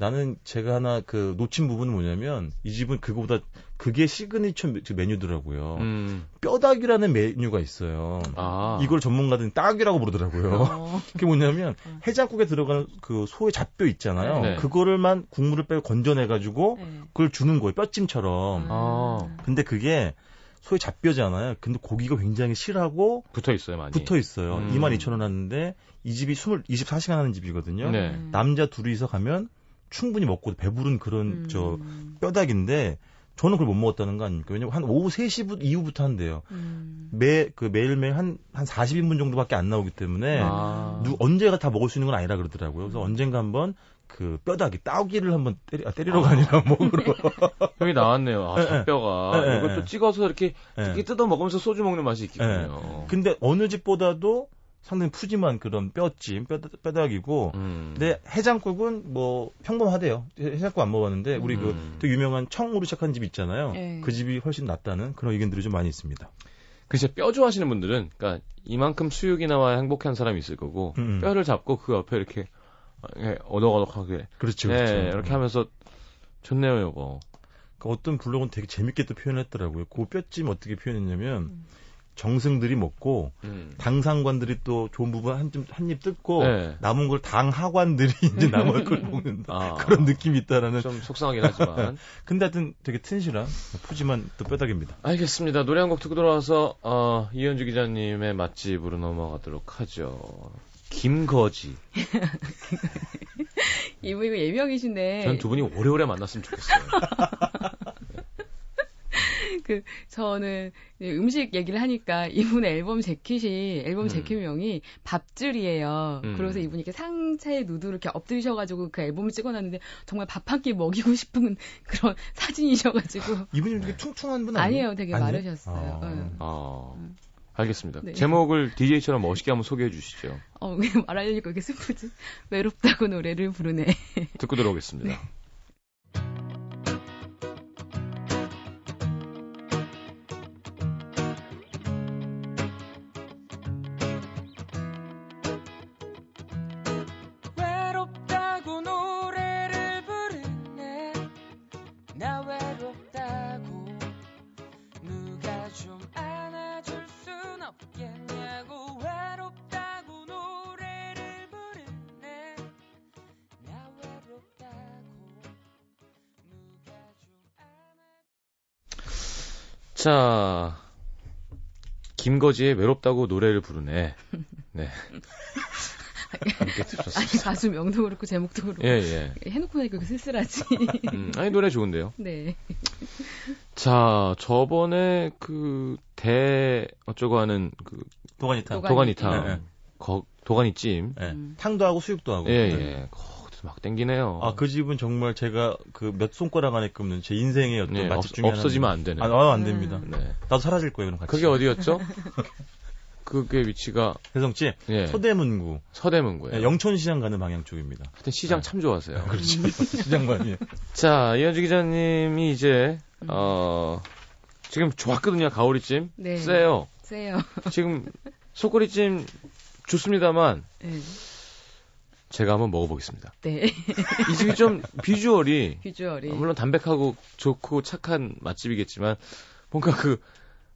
나는 제가 하나 그 놓친 부분은 뭐냐면 이 집은 그거보다 그게 시그니처 메- 그 메뉴더라고요. 음, 뼈따귀라는 메뉴가 있어요. 아. 이걸 전문가들은 따귀라고 부르더라고요. 어. 그게 뭐냐면 해장국에 들어가는 그 소의 잡뼈 있잖아요. 네. 그거를만 국물을 빼고 건져내가지고 네. 그걸 주는 거예요. 뼈찜처럼. 아. 근데 그게 소의 잡뼈잖아요. 근데 고기가 굉장히 실하고 붙어 있어요, 많이. 붙어 있어요. 음. 22,000원 하는데 이 집이 20, 24시간 하는 집이거든요. 네. 음. 남자 둘이서 가면 충분히 먹고 배부른 그런 음. 저 뼈닭인데 저는 그걸 못 먹었다는 거 아닙니까? 왜냐면 한 오후 3시 이후부터 한대요. 음. 매, 그 매일매일 한, 한 40인분 정도밖에 안 나오기 때문에 아. 누, 언제가 다 먹을 수 있는 건 아니라 그러더라고요. 그래서 언젠가 한번 그 뼈다귀, 따귀를 한번 때리, 아, 때리러가 아니라 먹으러. 형이 나왔네요. 아, 예, 예. 잡뼈가. 예, 예, 이것도 예. 찍어서 이렇게, 예. 이렇게 뜯어 먹으면서 소주 먹는 맛이 있겠군요. 근데 어느 집보다도 상당히 푸짐한 그런 뼈찜, 뼈, 뼈다귀고, 음. 근데 해장국은 뭐 평범하대요. 해장국 안 먹어봤는데 우리 음. 그 되게 유명한 청으로 시작한 집 있잖아요. 네. 그 집이 훨씬 낫다는 그런 의견들이 좀 많이 있습니다. 글쎄 뼈 좋아하시는 분들은 그러니까 이만큼 수육이 나와야 행복한 사람이 있을 거고 음, 음. 뼈를 잡고 그 옆에 이렇게 예, 어덕어덕하게 그렇죠, 네, 그렇죠. 이렇게 하면서 좋네요, 여보. 그 어떤 블로그는 되게 재밌게 또 표현했더라고요. 그 뼈찜 어떻게 표현했냐면 음. 정승들이 먹고 음. 당상관들이 또 좋은 부분 한입 뜯고 네. 남은 걸 당하관들이 이제 남은 걸 먹는다. 아. 그런 느낌이 있다라는. 좀 속상하긴 하지만 근데 하여튼 되게 튼실한 푸짐한 또 뼈다귀입니다. 알겠습니다. 노래 한 곡 듣고 돌아와서 어, 이현주 기자님의 맛집으로 넘어가도록 하죠. 김거지. 이분 이거 예명이신데. 전 두 분이 오래오래 만났으면 좋겠어요. 그 저는 음식 얘기를 하니까 이분 앨범 재킷이 앨범 음. 재킷명이 밥줄이에요. 음. 그래서 이분이 이렇게 상체에 누드를 이렇게 엎드리셔가지고 그 앨범을 찍어놨는데 정말 밥 한 끼 먹이고 싶은 그런 사진이셔가지고 이분이 되게 퉁퉁한 분 아니에요? 아니에요, 되게 아니에요? 마르셨어요. 아. 응. 아, 음. 알겠습니다. 네. 제목을 DJ처럼 멋있게 한번 소개해 주시죠. 어, 왜 말하려니까 이렇게 슬프지? 외롭다고 노래를 부르네. 듣고 들어오겠습니다. 네. 자, 김거지의 외롭다고 노래를 부르네. 네. 이렇게 아니 들으셨어요. 가수 명도 그렇고 제목도 그렇고 예, 예. 해놓고 나니까 그 쓸쓸하지. 음, 아니, 노래 좋은데요. 네. 자, 저번에 그, 대, 어쩌고 하는 그, 도가니탕. 도가니. 도가니탕, 예, 예. 거, 도가니찜. 예. 음. 탕도 하고 수육도 하고. 예, 네. 예. 거기서 막 땡기네요. 아, 그 집은 정말 제가 그 몇 손가락 안에 꼽는 제 인생의 어떤 예, 맛집 없, 중에 없어지면. 안 되는. 아, 아, 안 됩니다. 음. 네. 나도 사라질 거예요, 그럼 같이. 그게 어디였죠? 그게 위치가, 혜성집 예. 서대문구 서대문구예요. 예, 영천시장 가는 방향 쪽입니다. 하여튼 시장 네. 참 좋아하세요. 그렇죠. 시장관이. 자, 이현주 기자님이 이제, 어, 지금 좋았거든요, 가오리찜. 네. 세요. 세요. 지금, 소꼬리찜 좋습니다만, 네. 제가 한번 먹어보겠습니다. 네. 이 집이 좀 비주얼이, 비주얼이. 물론 담백하고 좋고 착한 맛집이겠지만, 뭔가 그,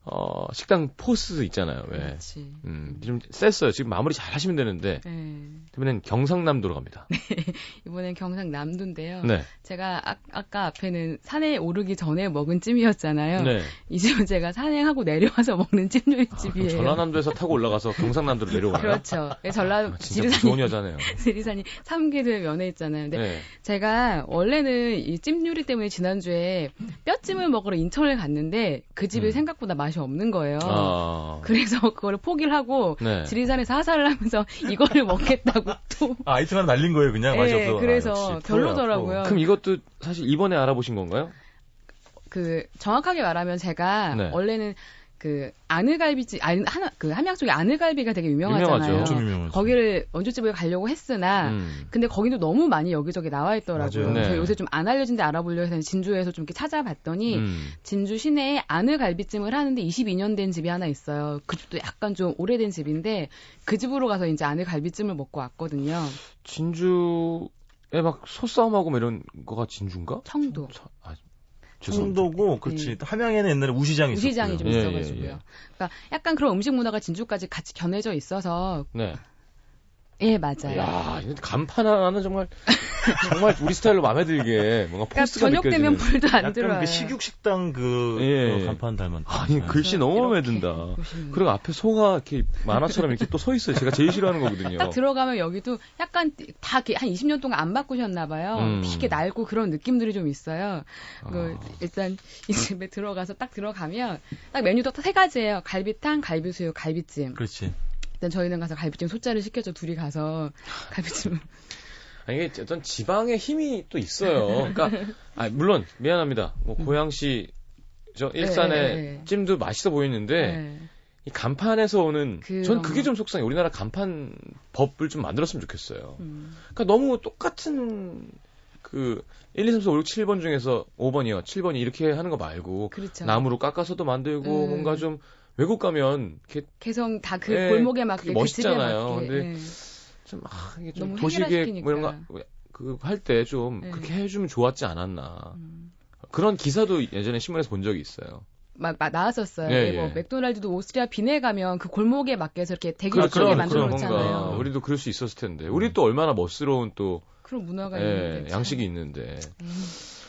어, 식당 포스 있잖아요, 왜. 그렇지. 음, 좀 셌어요. 지금 마무리 잘 하시면 되는데, 네. 이번엔 경상남도로 갑니다. 이번엔 경상남도인데요. 네. 제가 아, 아까 앞에는 산에 오르기 전에 먹은 찜이었잖아요. 네. 이 집은 제가 산행하고 내려와서 먹는 찜요리집이에요. 전라남도에서 타고 올라가서 경상남도로 내려가요. 그렇죠. 전라 아, 지리산이 좋은 여자네요. 지리산이 삼계도에 면해 있잖아요. 근데 네. 제가 원래는 이 찜 요리 때문에 지난주에 뼈찜을 먹으러 인천을 갔는데 그 집이 음. 생각보다 맛이 없는 거예요. 아. 그래서 그거를 포기를 하고 네. 지리산에서 하사를 하면서 이거를 먹겠다고 또 아, 아이템 하나 날린 거예요, 그냥 맛이 예, 없어. 그래서 아, 별로더라고요. 그럼 이것도 사실 이번에 알아보신 건가요? 그 정확하게 말하면 제가 네. 원래는 그 아늘갈비집 아니 하나 그 함양 쪽에 아늘갈비가 되게 유명하잖아요. 거기를 원주집에 가려고 했으나 음. 근데 거기도 너무 많이 여기저기 나와 있더라고요. 네. 저 요새 좀 안 알려진 데 알아보려고 해서 진주에서 좀 이렇게 찾아봤더니 음. 진주 시내에 아늘갈비찜을 하는데 22년 된 집이 하나 있어요. 그 집도 약간 좀 오래된 집인데 그 집으로 가서 이제 아늘갈비찜을 먹고 왔거든요. 진주 에 막 소싸움하고 뭐 이런 거가 진주인가? 청도. 저- 아, 죄 송합니다. 청도고, 그렇지. 함양에는 옛날에 우시장이 있었고요. 우시장이 좀 예, 있어가지고요. 예, 예. 그러니까 약간 그런 음식 문화가 진주까지 같이 견해져 있어서 네. 예 맞아요. 야, 간판 하나는 정말 정말 우리 스타일로 마음에 들게 뭔가 그러니까 포스가 저녁 되면. 불도 안 약간 들어와요. 그 식육 식당 그 예. 어, 간판 닮은. 아니 네. 글씨 너무 마음에 든다. 그리고 앞에 소가 이렇게 만화처럼 이렇게 또 서 있어요. 제가 제일 싫어하는 거거든요. 딱 들어가면 여기도 약간 다 한 20년 동안 안 바꾸셨나 봐요. 음. 되게 낡고 그런 느낌들이 좀 있어요. 아. 그 일단 이 집에 들어가서 딱 들어가면 딱 메뉴도 딱세 가지예요. 갈비탕, 갈비수육, 갈비찜. 그렇지. 일단 저희는 가서 갈비찜 소자를 시켜줘 둘이 가서 갈비찜. 아니, 이게 어떤 지방의 힘이 또 있어요. 그러니까, 아, 물론, 미안합니다. 뭐, 고양시, 저, 일산의 네, 네. 찜도 맛있어 보이는데, 네. 이 간판에서 오는, 그런 전 그게 거. 좀 속상해. 우리나라 간판 법을 좀 만들었으면 좋겠어요. 음. 그러니까 너무 똑같은, 그, 1, 2, 3, 4, 5, 6, 7번 중에서 5번이요. 7번이 이렇게 하는 거 말고, 그렇죠. 나무로 깎아서도 만들고, 음. 뭔가 좀, 외국 가면, 이렇게 개성 다그 예, 골목에 그 집에 멋있잖아요. 맞게. 근데 예. 좀, 아, 이게 좀 도시계. 뭐 이런 거, 그, 할 때 좀, 네. 그렇게 해주면 좋았지 않았나. 음. 그런 기사도 예전에 신문에서 본 적이 있어요. 막, 막 나왔었어요. 예, 뭐 예. 맥도날드도 오스트리아 빈에 가면 그 골목에 맞게 해서 이렇게 대기 그런, 쪽에 그런, 만들어 놓잖아요. 뭔가, 우리도 그럴 수 있었을 텐데. 우리 또 얼마나 멋스러운 또, 그런 문화가 예, 있는데. 참. 양식이 있는데. 음.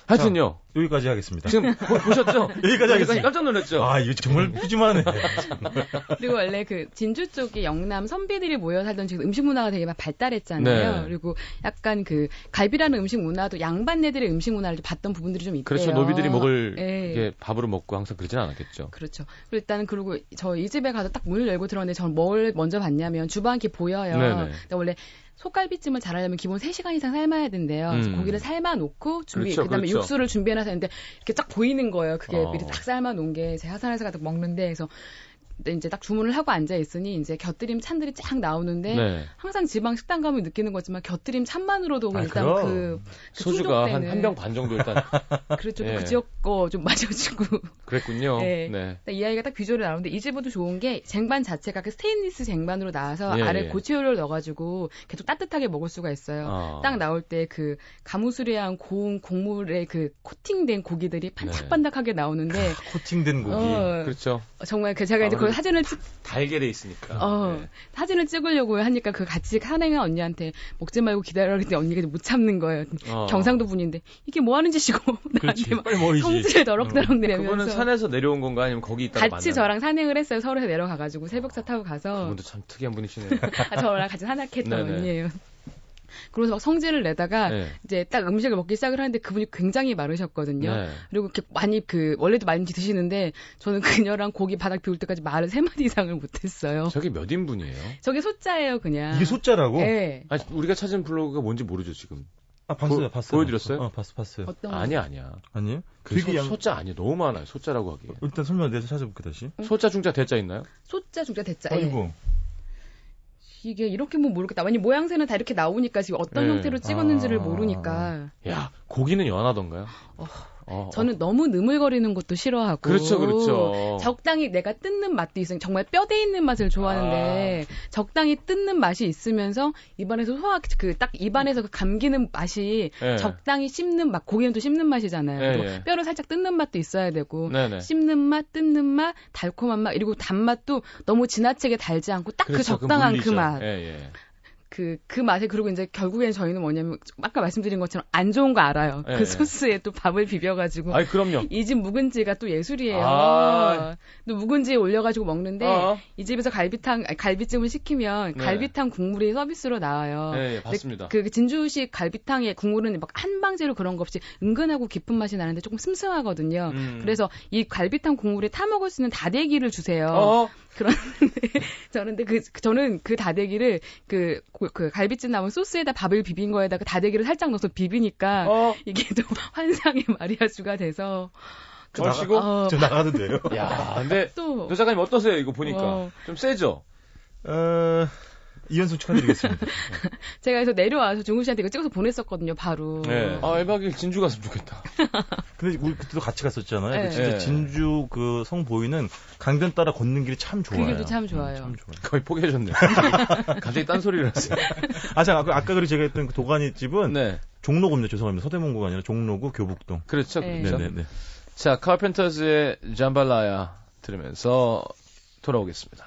하여튼요, 여기까지 하겠습니다. 지금 보, 보셨죠? 여기까지 하겠습니다. 깜짝 놀랐죠? 아, 이거 정말 푸짐하네. 그리고 원래 그 진주 쪽에 영남 선비들이 모여 살던 지금 음식 문화가 되게 막 발달했잖아요. 네. 그리고 약간 그 갈비라는 음식 문화도 양반네들의 음식 문화를 좀 봤던 부분들이 좀 있대요. 그렇죠. 노비들이 먹을, 예. 이게 밥으로 먹고 항상 그러진 않았겠죠. 그렇죠. 그리고 일단 그리고 저 이 집에 가서 딱 문을 열고 들어갔는데 전뭘 먼저 봤냐면 주방이 이렇게 보여요. 네네. 근데 원래 속갈비찜을 잘하려면 기본 3시간 이상 삶아야 된대요. 음. 고기를 삶아 놓고 준비 그렇죠, 그다음에 그렇죠. 육수를 준비해놔서 했는데 이렇게 딱 보이는 거예요. 그게 어. 미리 딱 삶아 놓은 게 제 하산해서 가서 먹는데 그래서 근데 이제 딱 주문을 하고 앉아 있으니 이제 곁들임 찬들이 쫙 나오는데 네. 항상 지방 식당 가면 느끼는 거지만 곁들임 찬만으로도 아, 일단 그럼. 그, 그 소주가 한 한 병 반 정도 일단 그렇죠. 예. 그 지역 거 좀 마셔주고 그랬군요. 네. 네. 이 아이가 딱 비주얼이 나오는데 이 집도 좋은 게 쟁반 자체가 그 스테인리스 쟁반으로 나와서 예, 아래 예. 고추효를 넣어가지고 계속 따뜻하게 먹을 수가 있어요. 아. 딱 나올 때 그 가무스레한 고운 곡물에 그 코팅된 고기들이 반짝반짝하게 나오는데 코팅된 고기. 어, 그렇죠. 정말 그 제가 이제 그 아무래도 사진을 찍, 달걀에 있으니까. 어, 네. 사진을 찍으려고 하니까 그 같이 산행한 언니한테 먹지 말고 기다려 그랬더니 언니가 못 참는 거예요. 어. 경상도 분인데 이게 뭐 하는 짓이고. 나한테 막. 성질을 너럭너럭 내면서 그분은 산에서 내려온 건가 아니면 거기 있다가 같이 만나요? 저랑 산행을 했어요. 서울에서 내려가가지고 새벽차 타고 가서 그분도 참 특이한 분이시네요. 아, 저랑 같이 산악했던. 언니예요. 그러면서 막 성질을 내다가 네. 이제 딱 음식을 먹기 시작을 하는데 그분이 굉장히 마르셨거든요. 네. 그리고 이렇게 많이 그 원래도 많이 드시는데 저는 그녀랑 고기 바닥 비울 때까지 말을 세 마디 이상을 못했어요. 저게 몇 인분이에요? 저게 소자예요, 그냥. 이게 소자라고? 네. 아니, 우리가 찾은 블로그가 뭔지 모르죠, 지금. 아, 봤어요, 보- 봤어요. 보여드렸어요? 어, 봤어, 봤어요. 어떤 아니야, 아니야. 아니에요? 그 되게 소, 양- 소자 아니에요. 너무 많아요. 소자라고 하기에. 일단 설명 내서 찾아볼게, 다시. 소자, 중자, 대자 있나요? 소자, 중자, 대자. 예. 아이고. 이게 이렇게 뭐 모르겠다. 아니 모양새는 다 이렇게 나오니까 지금 어떤 네. 형태로 찍었는지를 아. 모르니까 야, 고기는 연하던가요? 어, 저는 너무 느물거리는 것도 싫어하고 그렇죠, 그렇죠. 적당히 내가 뜯는 맛도 있으면 정말 뼈대 있는 맛을 좋아하는데 적당히 뜯는 맛이 있으면서 입안에서 소화 그 딱 입안에서 그 감기는 맛이 예. 적당히 씹는 맛 고기는 또 씹는 맛이잖아요. 예, 예. 뼈를 살짝 뜯는 맛도 있어야 되고 네네. 씹는 맛, 뜯는 맛, 달콤한 맛, 그리고 단맛도 너무 지나치게 달지 않고 딱그 그렇죠, 적당한 그, 물리죠. 맛. 그, 그 맛에, 그리고 이제 결국엔 저희는 뭐냐면, 아까 말씀드린 것처럼 안 좋은 거 알아요. 예, 그 예. 소스에 또 밥을 비벼가지고. 아이, 그럼요. 이 집 묵은지가 또 예술이에요. 아. 또 묵은지에 올려가지고 먹는데, 어. 이 집에서 갈비탕, 아니, 갈비찜을 시키면 네. 갈비탕 국물이 서비스로 나와요. 예, 근데 봤습니다. 그 진주식 갈비탕의 국물은 막 한 방제로 그런 거 없이 은근하고 깊은 맛이 나는데 조금 슴슴하거든요. 음. 그래서 이 갈비탕 국물에 타 먹을 수 있는 다대기를 주세요. 어, 그런데 저는 근데 그 저는 그 다대기를 그, 그, 그 갈비찜 남은 소스에다 밥을 비빈 거에다가 다대기를 살짝 넣어서 비비니까 어, 이게 또 환상의 마리아주가 돼서 저 나가- 마시고. 어, 저 나가도 돼요? 야, 근데, 또 노 작가님 어떠세요? 이거 보니까. 어. 좀 세죠? 어, 이연승 축하드리겠습니다. 제가 그래서 내려와서 종우 씨한테 이거 찍어서 보냈었거든요 바로 네. 아, 1박 2일 진주 갔으면 좋겠다. 근데 우리 그때도 같이 갔었잖아요. 네. 그 진짜 네. 진주 그 성 보이는 강변 따라 걷는 길이 참 좋아요. 그 길도 참 좋아요. 참 좋아요. 거의 포기하셨네요. 갑자기 딴 소리를 했어요. 아, 자, 아까, 아까 그리고 제가 했던 그 도가니 집은 네. 종로구입니다. 죄송합니다. 서대문구가 아니라 종로구 교북동. 그렇죠. 네. 그렇죠. 네네네. 자, 카펜터즈의 잠발라야 들으면서 돌아오겠습니다.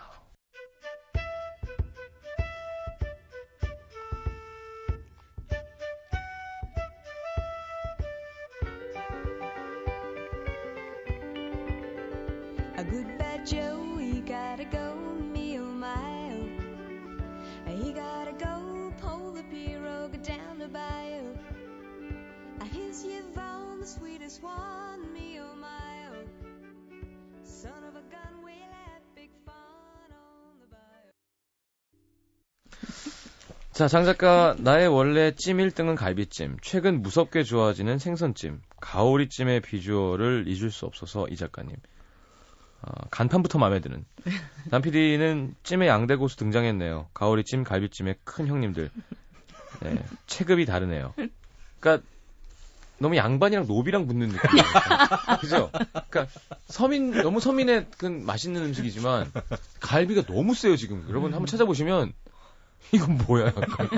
Sweetest one, me oh my oh. Son of a gun, we'll have big fun on the bayou. 자, 장 작가, 나의 원래 찜 1등은 갈비찜, 최근 무섭게 좋아지는 생선찜, 가오리찜의 비주얼을 잊을 수 없어서 이 작가님. 아, 간판부터 마음에 드는. 남PD는 찜의 양대 고수 등장했네요. 가오리찜, 갈비찜의 큰 형님들. 네, 체급이 다르네요. 그러니까 너무 양반이랑 노비랑 붙는 느낌이에요. 그죠? 그러니까 서민 너무 서민의 그 맛있는 음식이지만 갈비가 너무 세요 지금. 여러분 한번 찾아보시면 이건 뭐야? 약간.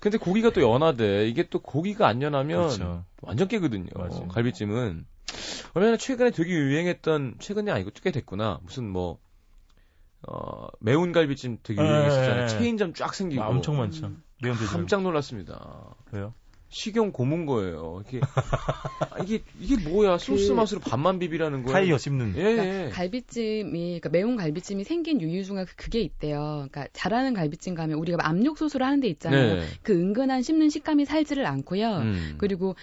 근데 고기가 또 연하대. 이게 또 고기가 안 연하면 그렇죠. 완전 깨거든요. 맞아요. 갈비찜은 얼마 전에 최근에 되게 유행했던 최근이 아니고 꽤 됐구나. 무슨 뭐 어, 매운 갈비찜 되게 예, 유행했었잖아요. 예, 예. 체인점 쫙 생기고 아, 엄청 많죠. 음. 깜짝 놀랐습니다. 왜요? 식용 고문 거예요. 이게 아, 이게 이게 뭐야? 소스 그- 맛으로 밥만 비비라는 거예요. 타이어 씹는. 예, 그러니까 예. 갈비찜이 그러니까 매운 갈비찜이 생긴 이유 중에 그게 있대요. 그러니까 잘하는 갈비찜 가면 우리가 압력 소스로 하는 데 있잖아요. 네. 그 은근한 씹는 식감이 살지를 않고요. 음. 그리고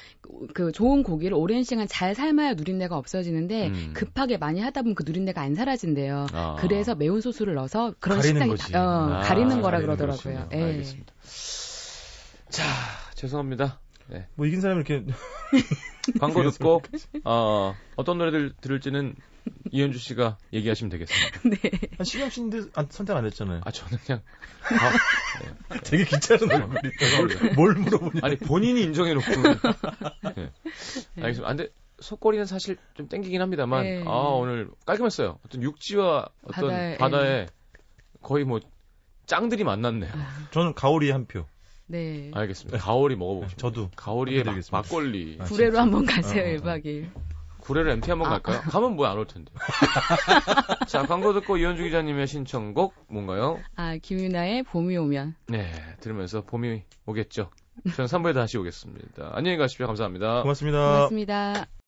그 좋은 고기를 오랜 시간 잘 삶아야 누린내가 없어지는데 음. 급하게 많이 하다 보면 그 누린내가 안 사라진대요. 아. 그래서 매운 소스를 넣어서 그런 가리는 식당이 거지. 다- 어, 아, 가리는 거라 가리는 그러더라고요. 예. 알겠습니다. 자, 죄송합니다. 뭐 이긴 사람이 이렇게 광고 듣고 어, 어떤 노래들 들을지는 이현주 씨가 얘기하시면 되겠습니다. 네. 한 신영 씨인데 안- 선택 안 했잖아요. 아 저는 그냥 되게 귀찮은 얼굴이. 뭘, 뭘 물어보냐. 아니 본인이 인정해놓고 네. 알겠습니다. 아, 근데 속꼬리는 사실 좀 땡기긴 합니다만 네. 아 오늘 깔끔했어요. 어떤 육지와 어떤 바다에, 바다에, 거의 뭐 짱들이 만났네요. 저는 가오리 한 표. 네. 알겠습니다. 가오리 먹어보고 싶습니다. 저도. 가오리의 막. 막걸리 아, 구례로. 한번 가세요, 어, 어, 어. 1박 2일. 구례를 MT 한번 아. 갈까요? 가면 뭐안올 텐데. 자, 광고 듣고 이현주 기자님의 신청곡 뭔가요? 아, 김유나의 봄이 오면. 네, 들으면서 봄이 오겠죠. 저는 3부에 다시 오겠습니다. 안녕히 가십시오. 감사합니다. 고맙습니다. 고맙습니다.